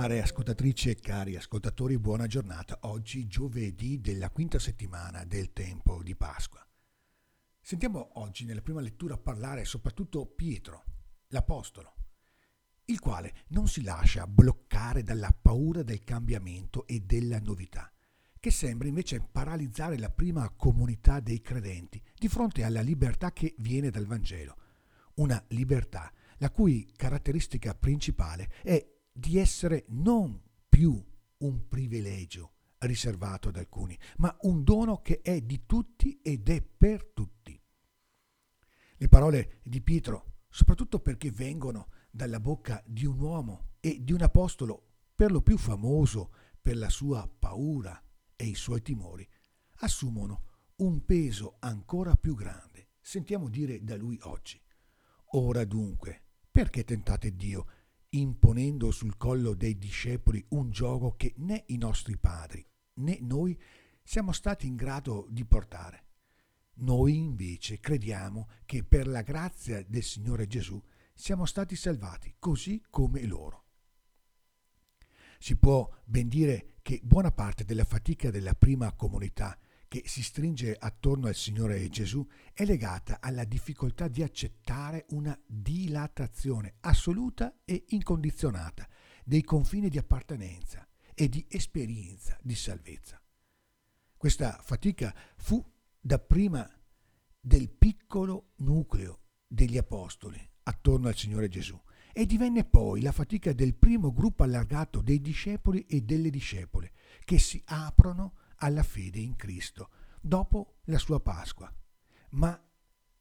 ascoltatrici e cari ascoltatori, buona giornata. Oggi giovedì della quinta settimana del tempo di Pasqua. Sentiamo oggi nella prima lettura parlare soprattutto Pietro, l'Apostolo, il quale non si lascia bloccare dalla paura del cambiamento e della novità, che sembra invece paralizzare la prima comunità dei credenti di fronte alla libertà che viene dal Vangelo, una libertà la cui caratteristica principale è di essere non più un privilegio riservato ad alcuni, ma un dono che è di tutti ed è per tutti. Le parole di Pietro, soprattutto perché vengono dalla bocca di un uomo e di un apostolo per lo più famoso per la sua paura e i suoi timori, assumono un peso ancora più grande. Sentiamo dire da lui oggi. Ora dunque, perché tentate Dio? Imponendo sul collo dei discepoli un gioco che né i nostri padri né noi siamo stati in grado di portare. Noi invece crediamo che per la grazia del Signore Gesù siamo stati salvati, così come loro. Si può ben dire che buona parte della fatica della prima comunità che si stringe attorno al Signore Gesù è legata alla difficoltà di accettare una dilatazione assoluta e incondizionata dei confini di appartenenza e di esperienza di salvezza. Questa fatica fu dapprima del piccolo nucleo degli apostoli attorno al Signore Gesù e divenne poi la fatica del primo gruppo allargato dei discepoli e delle discepole che si aprono alla fede in Cristo dopo la sua Pasqua, ma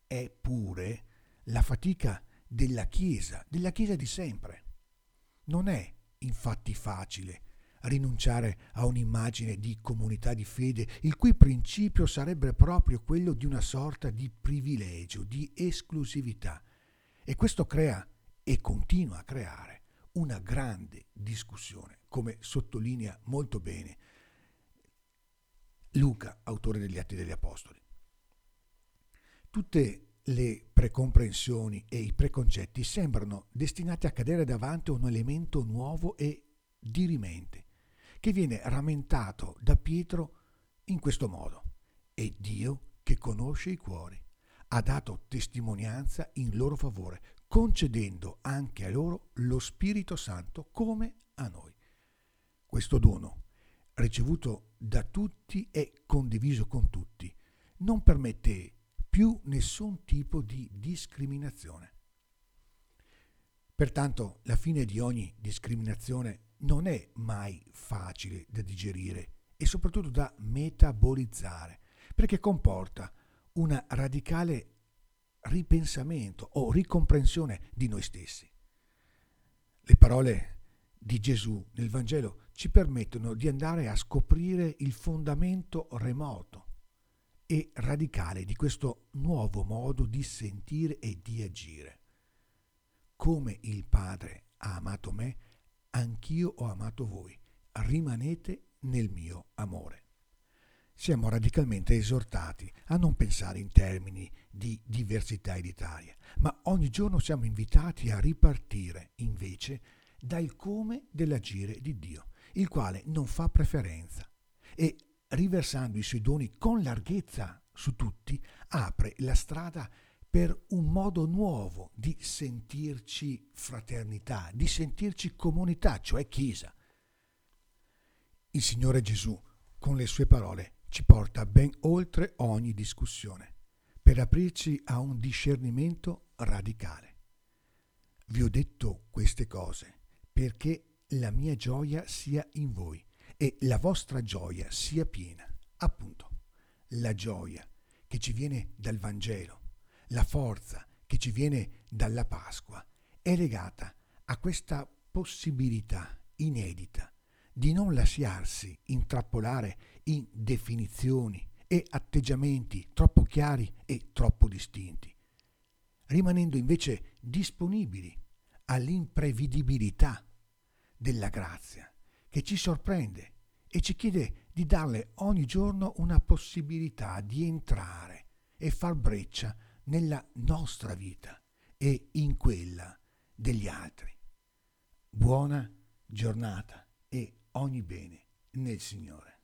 è pure la fatica della Chiesa, della Chiesa di sempre. Non è infatti facile rinunciare a un'immagine di comunità di fede, il cui principio sarebbe proprio quello di una sorta di privilegio, di esclusività. E questo crea e continua a creare una grande discussione, come sottolinea molto bene Luca, autore degli Atti degli Apostoli. Tutte le precomprensioni e i preconcetti sembrano destinati a cadere davanti a un elemento nuovo e dirimente, che viene rammentato da Pietro in questo modo. È Dio che conosce i cuori, ha dato testimonianza in loro favore, concedendo anche a loro lo Spirito Santo come a noi. Questo dono ricevuto da tutti e condiviso con tutti, non permette più nessun tipo di discriminazione. Pertanto la fine di ogni discriminazione non è mai facile da digerire e soprattutto da metabolizzare, perché comporta un radicale ripensamento o ricomprensione di noi stessi. Le parole di Gesù nel Vangelo ci permettono di andare a scoprire il fondamento remoto e radicale di questo nuovo modo di sentire e di agire. Come il Padre ha amato me, anch'io ho amato voi. Rimanete nel mio amore. Siamo radicalmente esortati a non pensare in termini di diversità identitaria, ma ogni giorno siamo invitati a ripartire invece dal come dell'agire di Dio, il quale non fa preferenza e riversando i suoi doni con larghezza su tutti, apre la strada per un modo nuovo di sentirci fraternità, di sentirci comunità, cioè Chiesa. Il Signore Gesù, con le sue parole, ci porta ben oltre ogni discussione, per aprirci a un discernimento radicale. Vi ho detto queste cose perché la mia gioia sia in voi e la vostra gioia sia piena. Appunto, la gioia che ci viene dal Vangelo, la forza che ci viene dalla Pasqua, è legata a questa possibilità inedita di non lasciarsi intrappolare in definizioni e atteggiamenti troppo chiari e troppo distinti, rimanendo invece disponibili all'imprevedibilità della grazia che ci sorprende e ci chiede di darle ogni giorno una possibilità di entrare e far breccia nella nostra vita e in quella degli altri. Buona giornata e ogni bene nel Signore.